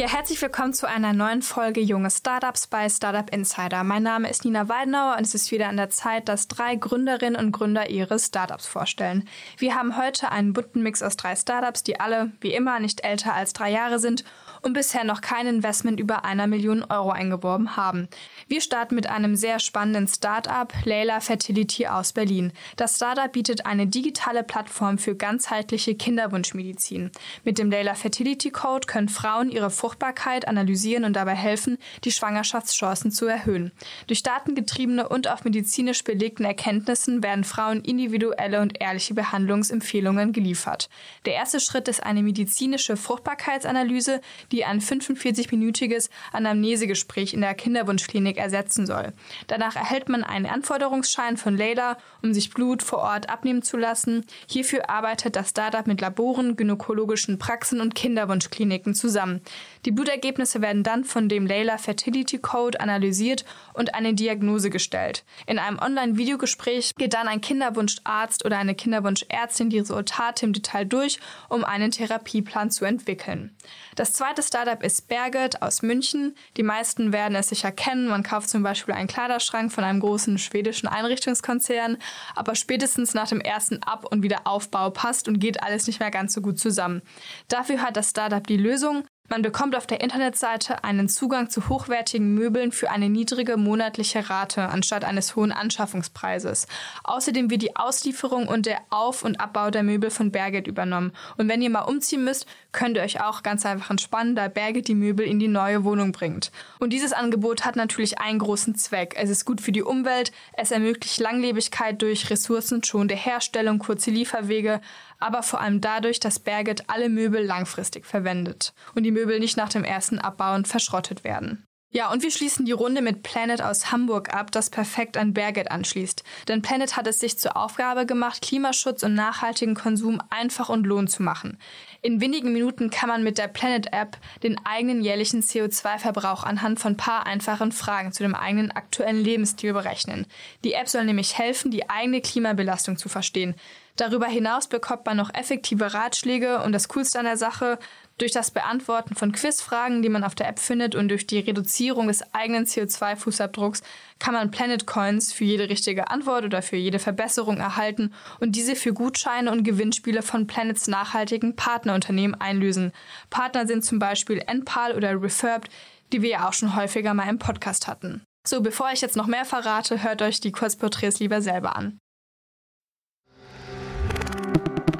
Ja, herzlich willkommen zu einer neuen Folge Junge Startups bei Startup Insider. Mein Name ist Nina Weidenauer und es ist wieder an der Zeit, dass drei Gründerinnen und Gründer ihre Startups vorstellen. Wir haben heute einen bunten Mix aus drei Startups, die alle, wie immer, nicht älter als drei Jahre sind und bisher noch kein Investment über einer Million Euro eingeworben haben. Wir starten mit einem sehr spannenden Startup, Layla Fertility aus Berlin. Das Startup bietet eine digitale Plattform für ganzheitliche Kinderwunschmedizin. Mit dem Layla Fertility Code können Frauen ihre Fruchtbarkeit analysieren und dabei helfen, die Schwangerschaftschancen zu erhöhen. Durch datengetriebene und auf medizinisch belegten Erkenntnissen werden Frauen individuelle und ehrliche Behandlungsempfehlungen geliefert. Der erste Schritt ist eine medizinische Fruchtbarkeitsanalyse, die ein 45-minütiges Anamnesegespräch in der Kinderwunschklinik ersetzen soll. Danach erhält man einen Anforderungsschein von Leila, um sich Blut vor Ort abnehmen zu lassen. Hierfür arbeitet das Startup mit Laboren, gynäkologischen Praxen und Kinderwunschkliniken zusammen. Die Blutergebnisse werden dann von dem Leila Fertility Code analysiert und eine Diagnose gestellt. In einem Online-Videogespräch geht dann ein Kinderwunscharzt oder eine Kinderwunschärztin die Resultate im Detail durch, um einen Therapieplan zu entwickeln. Das zweite Startup ist Berget aus München. Die meisten werden es sicher kennen. Man kauft zum Beispiel einen Kleiderschrank von einem großen schwedischen Einrichtungskonzern, aber spätestens nach dem ersten Ab- und Wiederaufbau passt und geht alles nicht mehr ganz so gut zusammen. Dafür hat das Startup die Lösung. Man bekommt auf der Internetseite einen Zugang zu hochwertigen Möbeln für eine niedrige monatliche Rate anstatt eines hohen Anschaffungspreises. Außerdem wird die Auslieferung und der Auf- und Abbau der Möbel von Berget übernommen. Und wenn ihr mal umziehen müsst, könnt ihr euch auch ganz einfach entspannen, da Berget die Möbel in die neue Wohnung bringt. Und dieses Angebot hat natürlich einen großen Zweck. Es ist gut für die Umwelt, es ermöglicht Langlebigkeit durch ressourcenschonende Herstellung, kurze Lieferwege, aber vor allem dadurch, dass Berget alle Möbel langfristig verwendet und die Möbel nicht nach dem ersten Abbauen verschrottet werden. Ja, und wir schließen die Runde mit Planet aus Hamburg ab, das perfekt an Berget anschließt. Denn Planet hat es sich zur Aufgabe gemacht, Klimaschutz und nachhaltigen Konsum einfach und lohn zu machen. In wenigen Minuten kann man mit der Planet-App den eigenen jährlichen CO2-Verbrauch anhand von paar einfachen Fragen zu dem eigenen aktuellen Lebensstil berechnen. Die App soll nämlich helfen, die eigene Klimabelastung zu verstehen. Darüber hinaus bekommt man noch effektive Ratschläge und das Coolste an der Sache, durch das Beantworten von Quizfragen, die man auf der App findet und durch die Reduzierung des eigenen CO2-Fußabdrucks kann man Planet Coins für jede richtige Antwort oder für jede Verbesserung erhalten und diese für Gutscheine und Gewinnspiele von Planets nachhaltigen Partnerunternehmen einlösen. Partner sind zum Beispiel Enpal oder Refurbed, die wir ja auch schon häufiger mal im Podcast hatten. So, bevor ich jetzt noch mehr verrate, hört euch die Kurzporträts lieber selber an.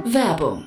Werbung.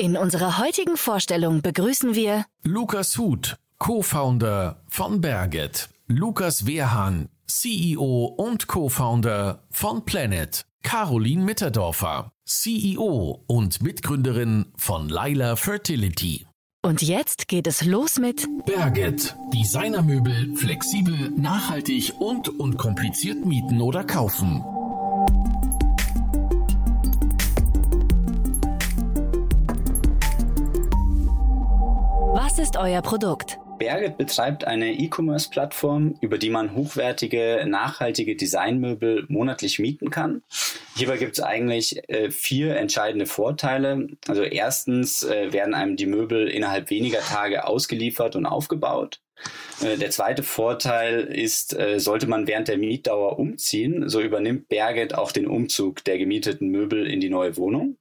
In unserer heutigen Vorstellung begrüßen wir Lukas Huth, Co-Founder von Berget. Lukas Wehrhahn, CEO und Co-Founder von Planet. Caroline Mitterdorfer, CEO und Mitgründerin von Laila Fertility. und jetzt geht es los mit Berget. Designermöbel flexibel, nachhaltig und unkompliziert mieten oder kaufen. Ist euer Produkt? Berget betreibt eine E-Commerce-Plattform, über die man hochwertige, nachhaltige Designmöbel monatlich mieten kann. Hierbei gibt es eigentlich äh, vier entscheidende Vorteile. Also erstens äh, werden einem die Möbel innerhalb weniger Tage ausgeliefert und aufgebaut. Äh, der zweite Vorteil ist, äh, sollte man während der Mietdauer umziehen, so übernimmt Berget auch den Umzug der gemieteten Möbel in die neue Wohnung.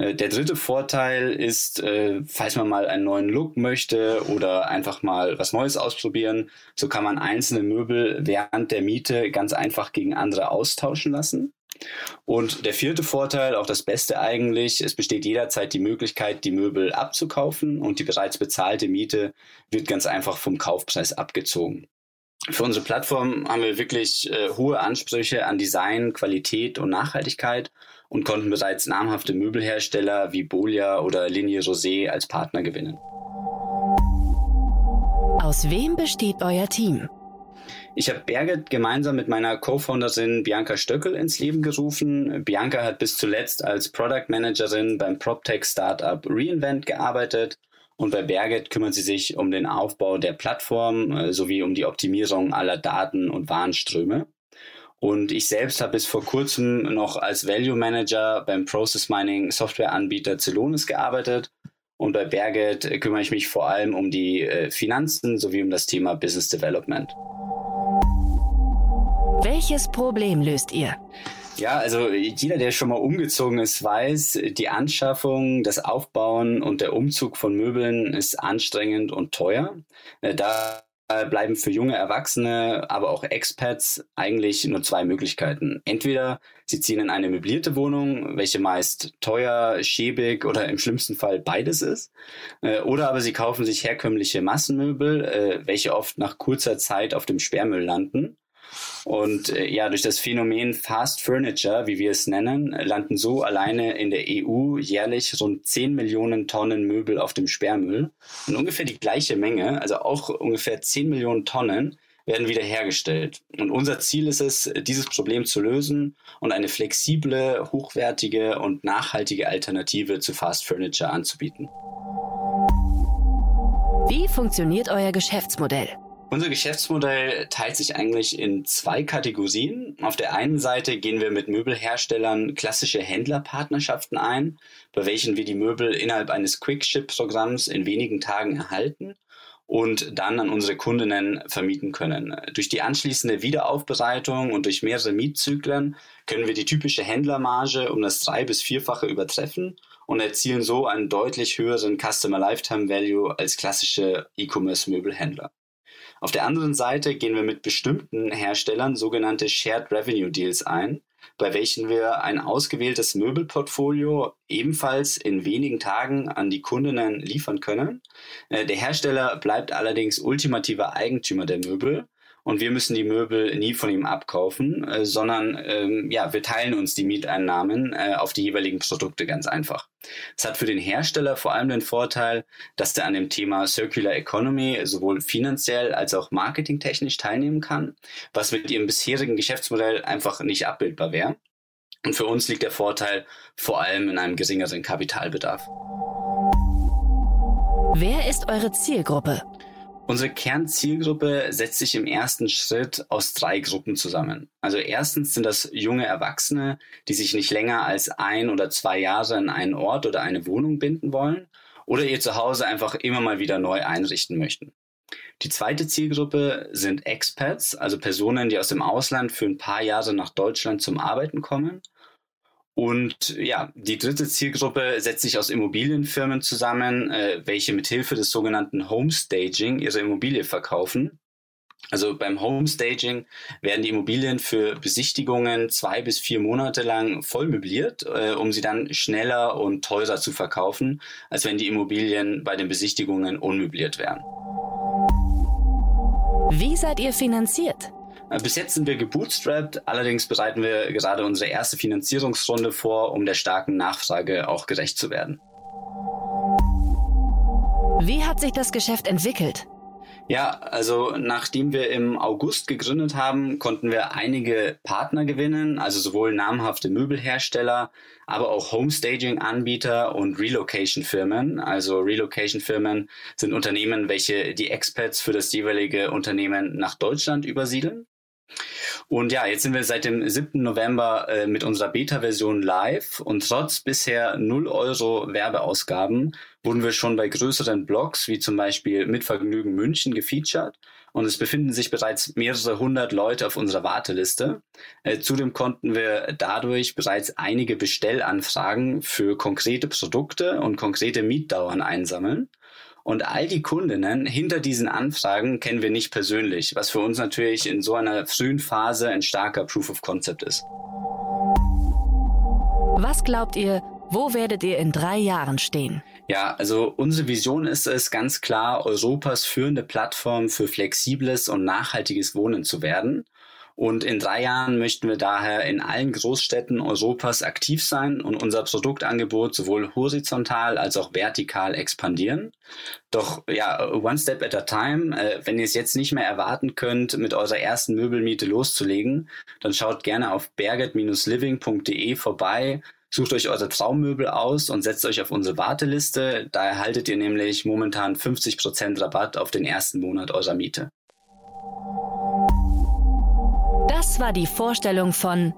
Äh, der dritte Vorteil ist, falls man mal einen neuen Look möchte oder einfach mal was Neues ausprobieren, so kann man einzelne Möbel während der Miete ganz einfach gegen andere austauschen lassen. Und der vierte Vorteil, auch das Beste eigentlich, es besteht jederzeit die Möglichkeit, die Möbel abzukaufen und die bereits bezahlte Miete wird ganz einfach vom Kaufpreis abgezogen. Für unsere Plattform haben wir wirklich äh, hohe Ansprüche an Design, Qualität und Nachhaltigkeit und konnten bereits namhafte Möbelhersteller wie Bolia oder Linie Rosé als Partner gewinnen. Aus wem besteht euer Team? Ich habe Berget gemeinsam mit meiner Co-Founderin Bianca Stöckel ins Leben gerufen. Bianca hat bis zuletzt als Product Managerin beim PropTech Startup Reinvent gearbeitet und bei Berget kümmert sie sich um den Aufbau der Plattform äh, sowie um die Optimierung aller Daten und Warenströme. Und ich selbst habe bis vor kurzem noch als Value Manager beim Process Mining Softwareanbieter Celonis gearbeitet. Und bei Berget kümmere ich mich vor allem um die äh, Finanzen sowie um das Thema Business Development. Welches Problem löst ihr? Ja, also jeder, der schon mal umgezogen ist, weiß, die Anschaffung, das Aufbauen und der Umzug von Möbeln ist anstrengend und teuer. Äh, da bleiben für junge Erwachsene, aber auch Expats eigentlich nur zwei Möglichkeiten. Entweder sie ziehen in eine möblierte Wohnung, welche meist teuer, schäbig oder im schlimmsten Fall beides ist. Äh, oder aber sie kaufen sich herkömmliche Massenmöbel, äh, welche oft nach kurzer Zeit auf dem Sperrmüll landen. Und äh, ja, durch das Phänomen Fast Furniture, wie wir es nennen, landen so alleine in der EU jährlich rund 10 Millionen Tonnen Möbel auf dem Sperrmüll. Und ungefähr die gleiche Menge, also auch ungefähr 10 Millionen Tonnen, werden wiederhergestellt. Und unser Ziel ist es, dieses Problem zu lösen und eine flexible, hochwertige und nachhaltige Alternative zu Fast Furniture anzubieten. Wie funktioniert euer Geschäftsmodell? Unser Geschäftsmodell teilt sich eigentlich in zwei Kategorien. Auf der einen Seite gehen wir mit Möbelherstellern klassische Händlerpartnerschaften ein, bei welchen wir die Möbel innerhalb eines Quick-Ship-Programms in wenigen Tagen erhalten und dann an unsere Kundinnen vermieten können. Durch die anschließende Wiederaufbereitung und durch mehrere Mietzyklen können wir die typische Händlermarge um das drei- bis vierfache übertreffen und erzielen so einen deutlich höheren Customer Lifetime Value als klassische E-Commerce-Möbelhändler. Auf der anderen Seite gehen wir mit bestimmten Herstellern sogenannte Shared Revenue Deals ein, bei welchen wir ein ausgewähltes Möbelportfolio ebenfalls in wenigen Tagen an die Kundinnen liefern können. Äh, der Hersteller bleibt allerdings ultimativer Eigentümer der Möbel und wir müssen die Möbel nie von ihm abkaufen, äh, sondern ähm, ja, wir teilen uns die Mieteinnahmen äh, auf die jeweiligen Produkte ganz einfach. Es hat für den Hersteller vor allem den Vorteil, dass der an dem Thema Circular Economy sowohl finanziell als auch marketingtechnisch teilnehmen kann, was mit ihrem bisherigen Geschäftsmodell einfach nicht abbildbar wäre. Und für uns liegt der Vorteil vor allem in einem geringeren Kapitalbedarf. Wer ist eure Zielgruppe? Unsere Kernzielgruppe setzt sich im ersten Schritt aus drei Gruppen zusammen. Also erstens sind das junge Erwachsene, die sich nicht länger als ein oder zwei Jahre an einen Ort oder eine Wohnung binden wollen oder ihr Zuhause einfach immer mal wieder neu einrichten möchten. Die zweite Zielgruppe sind Expats, also Personen, die aus dem Ausland für ein paar Jahre nach Deutschland zum Arbeiten kommen und ja, die dritte Zielgruppe setzt sich aus Immobilienfirmen zusammen, äh, welche mithilfe des sogenannten Homestaging ihre Immobilie verkaufen. Also beim Homestaging werden die Immobilien für Besichtigungen zwei bis vier Monate lang voll möbliert, äh, um sie dann schneller und teurer zu verkaufen, als wenn die Immobilien bei den Besichtigungen unmöbliert wären. Wie seid ihr finanziert? Äh, bis jetzt sind wir gebootstrapped, allerdings bereiten wir gerade unsere erste Finanzierungsrunde vor, um der starken Nachfrage auch gerecht zu werden. Wie hat sich das Geschäft entwickelt? Ja, also nachdem wir im August gegründet haben, konnten wir einige Partner gewinnen, also sowohl namhafte Möbelhersteller, aber auch Homestaging-Anbieter und Relocation-Firmen. Also Relocation-Firmen sind Unternehmen, welche die Expats für das jeweilige Unternehmen nach Deutschland übersiedeln. Und ja, jetzt sind wir seit dem 7. November äh, mit unserer Beta-Version live und trotz bisher 0 Euro Werbeausgaben wurden wir schon bei größeren Blogs wie zum Beispiel Mitvergnügen München gefeatured und es befinden sich bereits mehrere hundert Leute auf unserer Warteliste. Äh, zudem konnten wir dadurch bereits einige Bestellanfragen für konkrete Produkte und konkrete Mietdauern einsammeln. Und all die Kundinnen hinter diesen Anfragen kennen wir nicht persönlich, was für uns natürlich in so einer frühen Phase ein starker Proof of Concept ist. Was glaubt ihr, wo werdet ihr in drei Jahren stehen? Ja, also unsere Vision ist es ganz klar, Europas führende Plattform für flexibles und nachhaltiges Wohnen zu werden. Und in drei Jahren möchten wir daher in allen Großstädten Europas aktiv sein und unser Produktangebot sowohl horizontal als auch vertikal expandieren. Doch ja, one step at a time. Äh, wenn ihr es jetzt nicht mehr erwarten könnt, mit eurer ersten Möbelmiete loszulegen, dann schaut gerne auf berget-living.de vorbei. Sucht euch eure Traummöbel aus und setzt euch auf unsere Warteliste. Da erhaltet ihr nämlich momentan 50% Rabatt auf den ersten Monat eurer Miete. Das war die Vorstellung von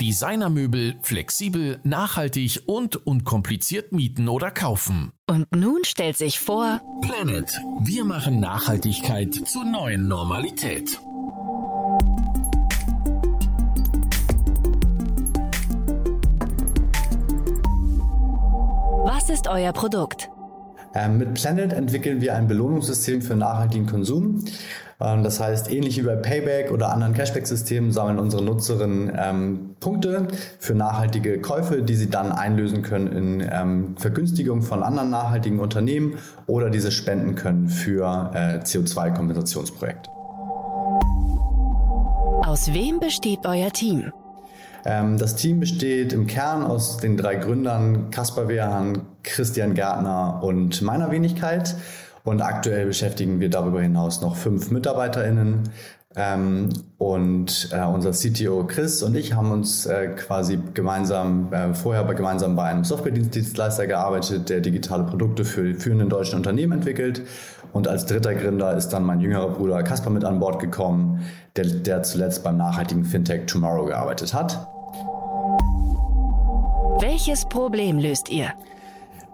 Designermöbel flexibel, nachhaltig und unkompliziert mieten oder kaufen. Und nun stellt sich vor Planet. Wir machen Nachhaltigkeit zur neuen Normalität. Was ist euer Produkt? Ähm, mit Planet entwickeln wir ein Belohnungssystem für nachhaltigen Konsum. Ähm, das heißt, ähnlich wie bei Payback oder anderen Cashback-Systemen sammeln unsere Nutzerinnen ähm, Punkte für nachhaltige Käufe, die sie dann einlösen können in ähm, Vergünstigung von anderen nachhaltigen Unternehmen oder diese spenden können für äh, CO2-Kompensationsprojekte. Aus wem besteht euer Team? Ähm, das Team besteht im Kern aus den drei Gründern Kaspar Wehrhahn, Christian Gärtner und meiner Wenigkeit. Und aktuell beschäftigen wir darüber hinaus noch fünf MitarbeiterInnen. Ähm, und äh, unser CTO Chris und ich haben uns äh, quasi gemeinsam, äh, vorher aber gemeinsam bei einem Software-Dienstleister gearbeitet, der digitale Produkte für führende deutsche Unternehmen entwickelt. Und als dritter Gründer ist dann mein jüngerer Bruder Kaspar mit an Bord gekommen, der, der zuletzt beim nachhaltigen Fintech Tomorrow gearbeitet hat. Welches Problem löst ihr?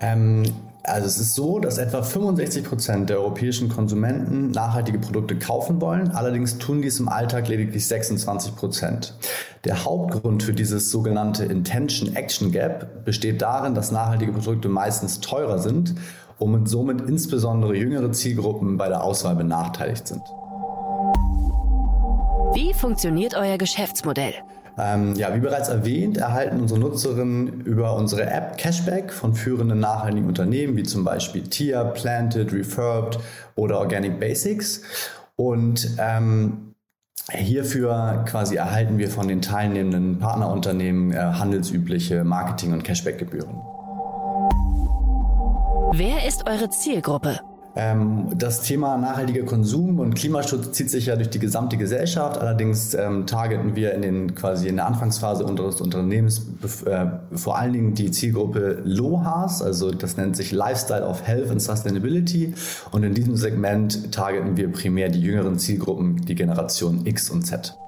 Ähm, also es ist so, dass etwa 65 Prozent der europäischen Konsumenten nachhaltige Produkte kaufen wollen. Allerdings tun dies im Alltag lediglich 26 Prozent. Der Hauptgrund für dieses sogenannte Intention Action Gap besteht darin, dass nachhaltige Produkte meistens teurer sind und somit insbesondere jüngere Zielgruppen bei der Auswahl benachteiligt sind. Wie funktioniert euer Geschäftsmodell? Ähm, ja, wie bereits erwähnt, erhalten unsere Nutzerinnen über unsere App Cashback von führenden nachhaltigen Unternehmen wie zum Beispiel TIA, Planted, Refurbed oder Organic Basics. Und ähm, hierfür quasi erhalten wir von den teilnehmenden Partnerunternehmen äh, handelsübliche Marketing- und Cashback-Gebühren. Wer ist eure Zielgruppe? Ähm, das Thema nachhaltiger Konsum und Klimaschutz zieht sich ja durch die gesamte Gesellschaft. Allerdings ähm, targeten wir in den quasi in der Anfangsphase unseres Unternehmens äh, vor allen Dingen die Zielgruppe LOHAS, also das nennt sich Lifestyle of Health and Sustainability. Und in diesem Segment targeten wir primär die jüngeren Zielgruppen, die Generation X und Z.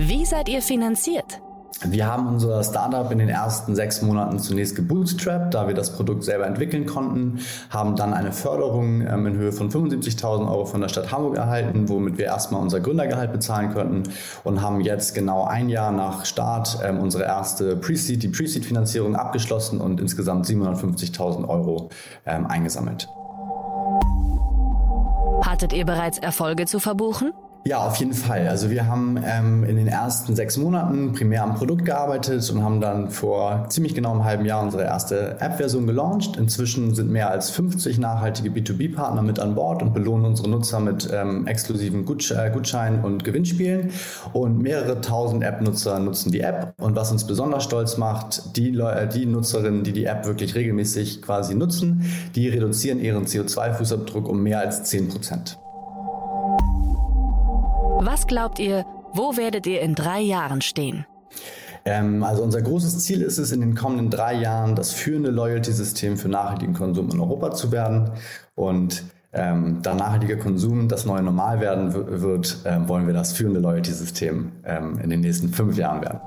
Wie seid ihr finanziert? Wir haben unser Startup in den ersten sechs Monaten zunächst gebootstrapped, da wir das Produkt selber entwickeln konnten, haben dann eine Förderung ähm, in Höhe von 75.000 Euro von der Stadt Hamburg erhalten, womit wir erstmal unser Gründergehalt bezahlen konnten und haben jetzt genau ein Jahr nach Start ähm, unsere erste Pre-Seed, die Pre-Seed-Finanzierung abgeschlossen und insgesamt 750.000 Euro ähm, eingesammelt. Hattet ihr bereits Erfolge zu verbuchen? Ja, auf jeden Fall. Also wir haben ähm, in den ersten sechs Monaten primär am Produkt gearbeitet und haben dann vor ziemlich genau einem halben Jahr unsere erste App-Version gelauncht. Inzwischen sind mehr als 50 nachhaltige B2B-Partner mit an Bord und belohnen unsere Nutzer mit ähm, exklusiven Gutsch äh, Gutscheinen und Gewinnspielen. Und mehrere tausend App-Nutzer nutzen die App. Und was uns besonders stolz macht, die, Leu die Nutzerinnen, die die App wirklich regelmäßig quasi nutzen, die reduzieren ihren CO2-Fußabdruck um mehr als 10 Prozent. Was glaubt ihr, wo werdet ihr in drei Jahren stehen? Ähm, also unser großes Ziel ist es, in den kommenden drei Jahren das führende Loyalty-System für nachhaltigen Konsum in Europa zu werden. Und ähm, da nachhaltiger Konsum das neue Normal werden wird, ähm, wollen wir das führende Loyalty-System ähm, in den nächsten fünf Jahren werden.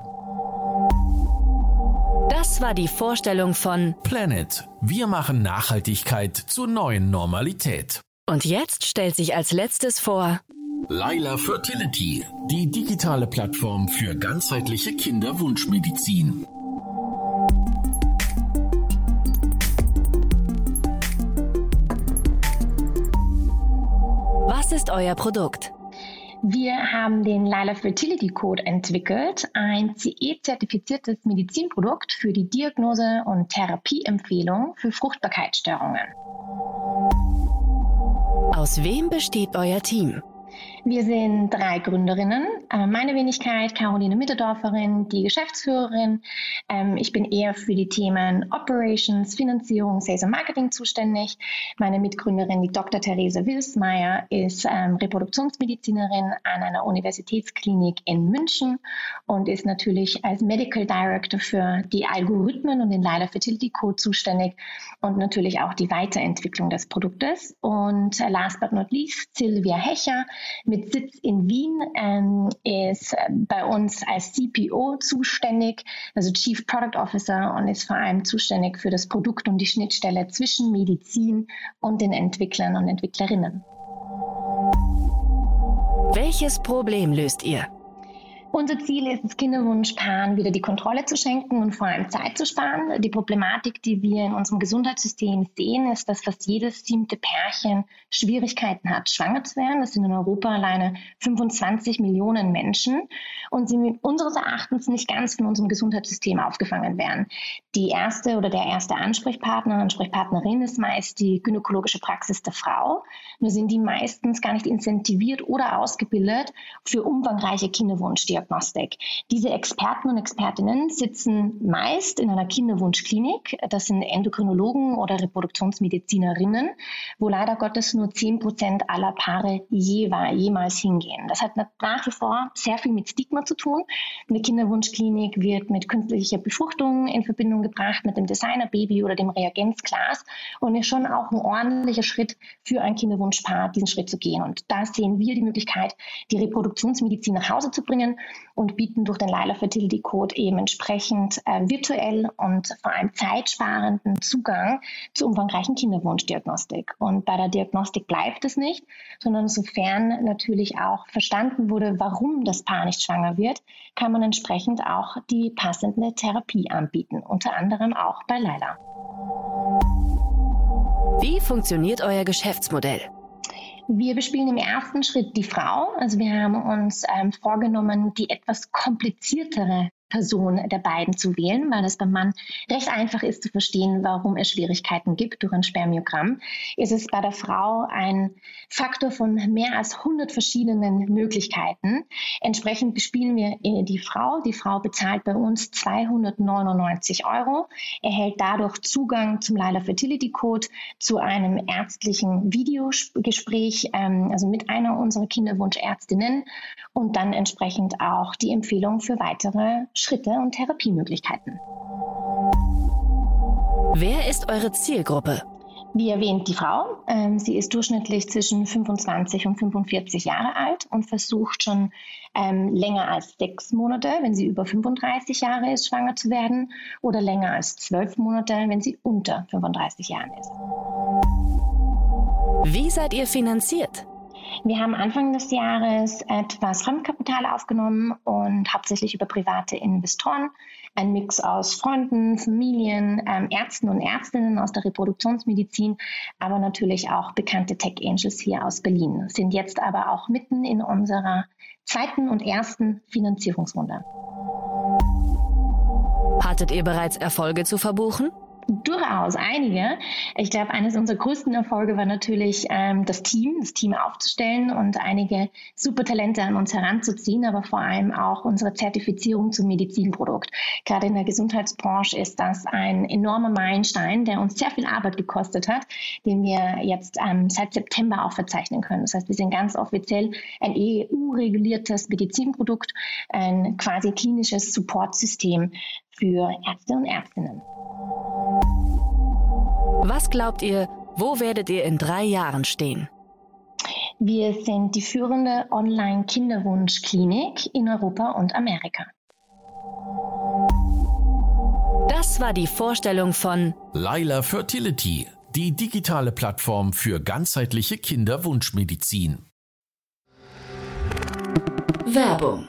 Das war die Vorstellung von Planet. Wir machen Nachhaltigkeit zur neuen Normalität. Und jetzt stellt sich als letztes vor Laila Fertility, die digitale Plattform für ganzheitliche Kinderwunschmedizin. Was ist euer Produkt? Wir haben den Lila Fertility Code entwickelt, ein CE-zertifiziertes Medizinprodukt für die Diagnose und Therapieempfehlung für Fruchtbarkeitsstörungen. Aus wem besteht euer Team? Wir sind drei Gründerinnen. Äh, meine Wenigkeit, Caroline Mitterdorferin, die Geschäftsführerin. Ähm, ich bin eher für die Themen Operations, Finanzierung, Sales und Marketing zuständig. Meine Mitgründerin, die Dr. Therese Wilsmeier, ist ähm, Reproduktionsmedizinerin an einer Universitätsklinik in München und ist natürlich als Medical Director für die Algorithmen und den Lila Fertility Code zuständig und natürlich auch die Weiterentwicklung des Produktes. Und äh, last but not least, Silvia Hecher, mit Sitz in Wien, ähm, ist äh, bei uns als CPO zuständig, also Chief Product Officer und ist vor allem zuständig für das Produkt und die Schnittstelle zwischen Medizin und den Entwicklern und Entwicklerinnen. Welches Problem löst ihr? Unser Ziel ist es, Kinderwunschpaaren wieder die Kontrolle zu schenken und vor allem Zeit zu sparen. Die Problematik, die wir in unserem Gesundheitssystem sehen, ist, dass fast jedes siebte Pärchen Schwierigkeiten hat, schwanger zu werden. Das sind in Europa alleine 25 Millionen Menschen und sie unseres Erachtens nicht ganz von unserem Gesundheitssystem aufgefangen werden. Die erste oder der erste Ansprechpartner, Ansprechpartnerin ist meist die gynäkologische Praxis der Frau. Nur sind die meistens gar nicht incentiviert oder ausgebildet für umfangreiche Kinderwunschdiagnosen. Diagnostik. Diese Experten und Expertinnen sitzen meist in einer Kinderwunschklinik. Das sind Endokrinologen oder Reproduktionsmedizinerinnen, wo leider Gottes nur 10 Prozent aller Paare jemals hingehen. Das hat nach wie vor sehr viel mit Stigma zu tun. Eine Kinderwunschklinik wird mit künstlicher Befruchtung in Verbindung gebracht, mit dem Designerbaby oder dem Reagenzglas und ist schon auch ein ordentlicher Schritt für ein Kinderwunschpaar, diesen Schritt zu gehen. Und da sehen wir die Möglichkeit, die Reproduktionsmedizin nach Hause zu bringen und bieten durch den Lila Fertility Code eben entsprechend äh, virtuell und vor allem zeitsparenden Zugang zur umfangreichen Kinderwunschdiagnostik. Und bei der Diagnostik bleibt es nicht, sondern sofern natürlich auch verstanden wurde, warum das Paar nicht schwanger wird, kann man entsprechend auch die passende Therapie anbieten, unter anderem auch bei Lila. Wie funktioniert euer Geschäftsmodell? Wir bespielen im ersten Schritt die Frau. Also wir haben uns ähm, vorgenommen, die etwas kompliziertere Person der beiden zu wählen, weil es beim Mann recht einfach ist zu verstehen, warum es Schwierigkeiten gibt durch ein Spermiogramm. Ist es bei der Frau ein Faktor von mehr als 100 verschiedenen Möglichkeiten. Entsprechend bespielen wir die Frau. Die Frau bezahlt bei uns 299 Euro, erhält dadurch Zugang zum Lila Fertility Code, zu einem ärztlichen Videogespräch, ähm, also mit einer unserer Kinderwunschärztinnen und dann entsprechend auch die Empfehlung für weitere Schritte und Therapiemöglichkeiten. Wer ist eure Zielgruppe? Wie erwähnt, die Frau. Ähm, sie ist durchschnittlich zwischen 25 und 45 Jahre alt und versucht schon ähm, länger als sechs Monate, wenn sie über 35 Jahre ist, schwanger zu werden, oder länger als zwölf Monate, wenn sie unter 35 Jahren ist. Wie seid ihr finanziert? Wir haben Anfang des Jahres etwas Fremdkapital aufgenommen und hauptsächlich über private Investoren. Ein Mix aus Freunden, Familien, ähm, Ärzten und Ärztinnen aus der Reproduktionsmedizin, aber natürlich auch bekannte Tech Angels hier aus Berlin, sind jetzt aber auch mitten in unserer zweiten und ersten Finanzierungsrunde. Hattet ihr bereits Erfolge zu verbuchen? Durchaus einige. Ich glaube, eines unserer größten Erfolge war natürlich ähm, das Team, das Team aufzustellen und einige super Talente an uns heranzuziehen, aber vor allem auch unsere Zertifizierung zum Medizinprodukt. Gerade in der Gesundheitsbranche ist das ein enormer Meilenstein, der uns sehr viel Arbeit gekostet hat, den wir jetzt ähm, seit September auch verzeichnen können. Das heißt, wir sind ganz offiziell ein EU-reguliertes Medizinprodukt, ein quasi klinisches Supportsystem für Ärzte und Ärztinnen. Was glaubt ihr, Wo werdet ihr in drei Jahren stehen? Wir sind die führende Online-Kinderwunschklinik in Europa und Amerika. Das war die Vorstellung von Laila Fertility, die digitale Plattform für ganzheitliche Kinderwunschmedizin. Werbung.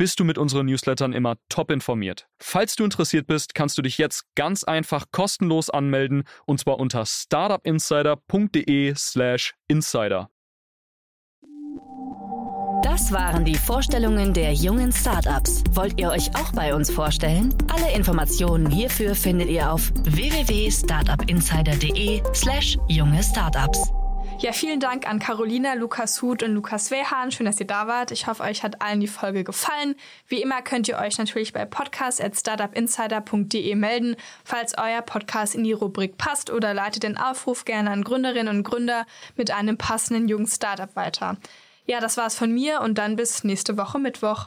bist du mit unseren Newslettern immer top informiert. Falls du interessiert bist, kannst du dich jetzt ganz einfach kostenlos anmelden und zwar unter startupinsider.de/slash insider. Das waren die Vorstellungen der jungen Startups. Wollt ihr euch auch bei uns vorstellen? Alle Informationen hierfür findet ihr auf www.startupinsider.de/slash junge Startups. Ja, vielen Dank an Carolina, Lukas Huth und Lukas Wehan. Schön, dass ihr da wart. Ich hoffe, euch hat allen die Folge gefallen. Wie immer könnt ihr euch natürlich bei podcast.startupinsider.de melden, falls euer Podcast in die Rubrik passt oder leitet den Aufruf gerne an Gründerinnen und Gründer mit einem passenden jungen Startup weiter. Ja, das war's von mir und dann bis nächste Woche Mittwoch.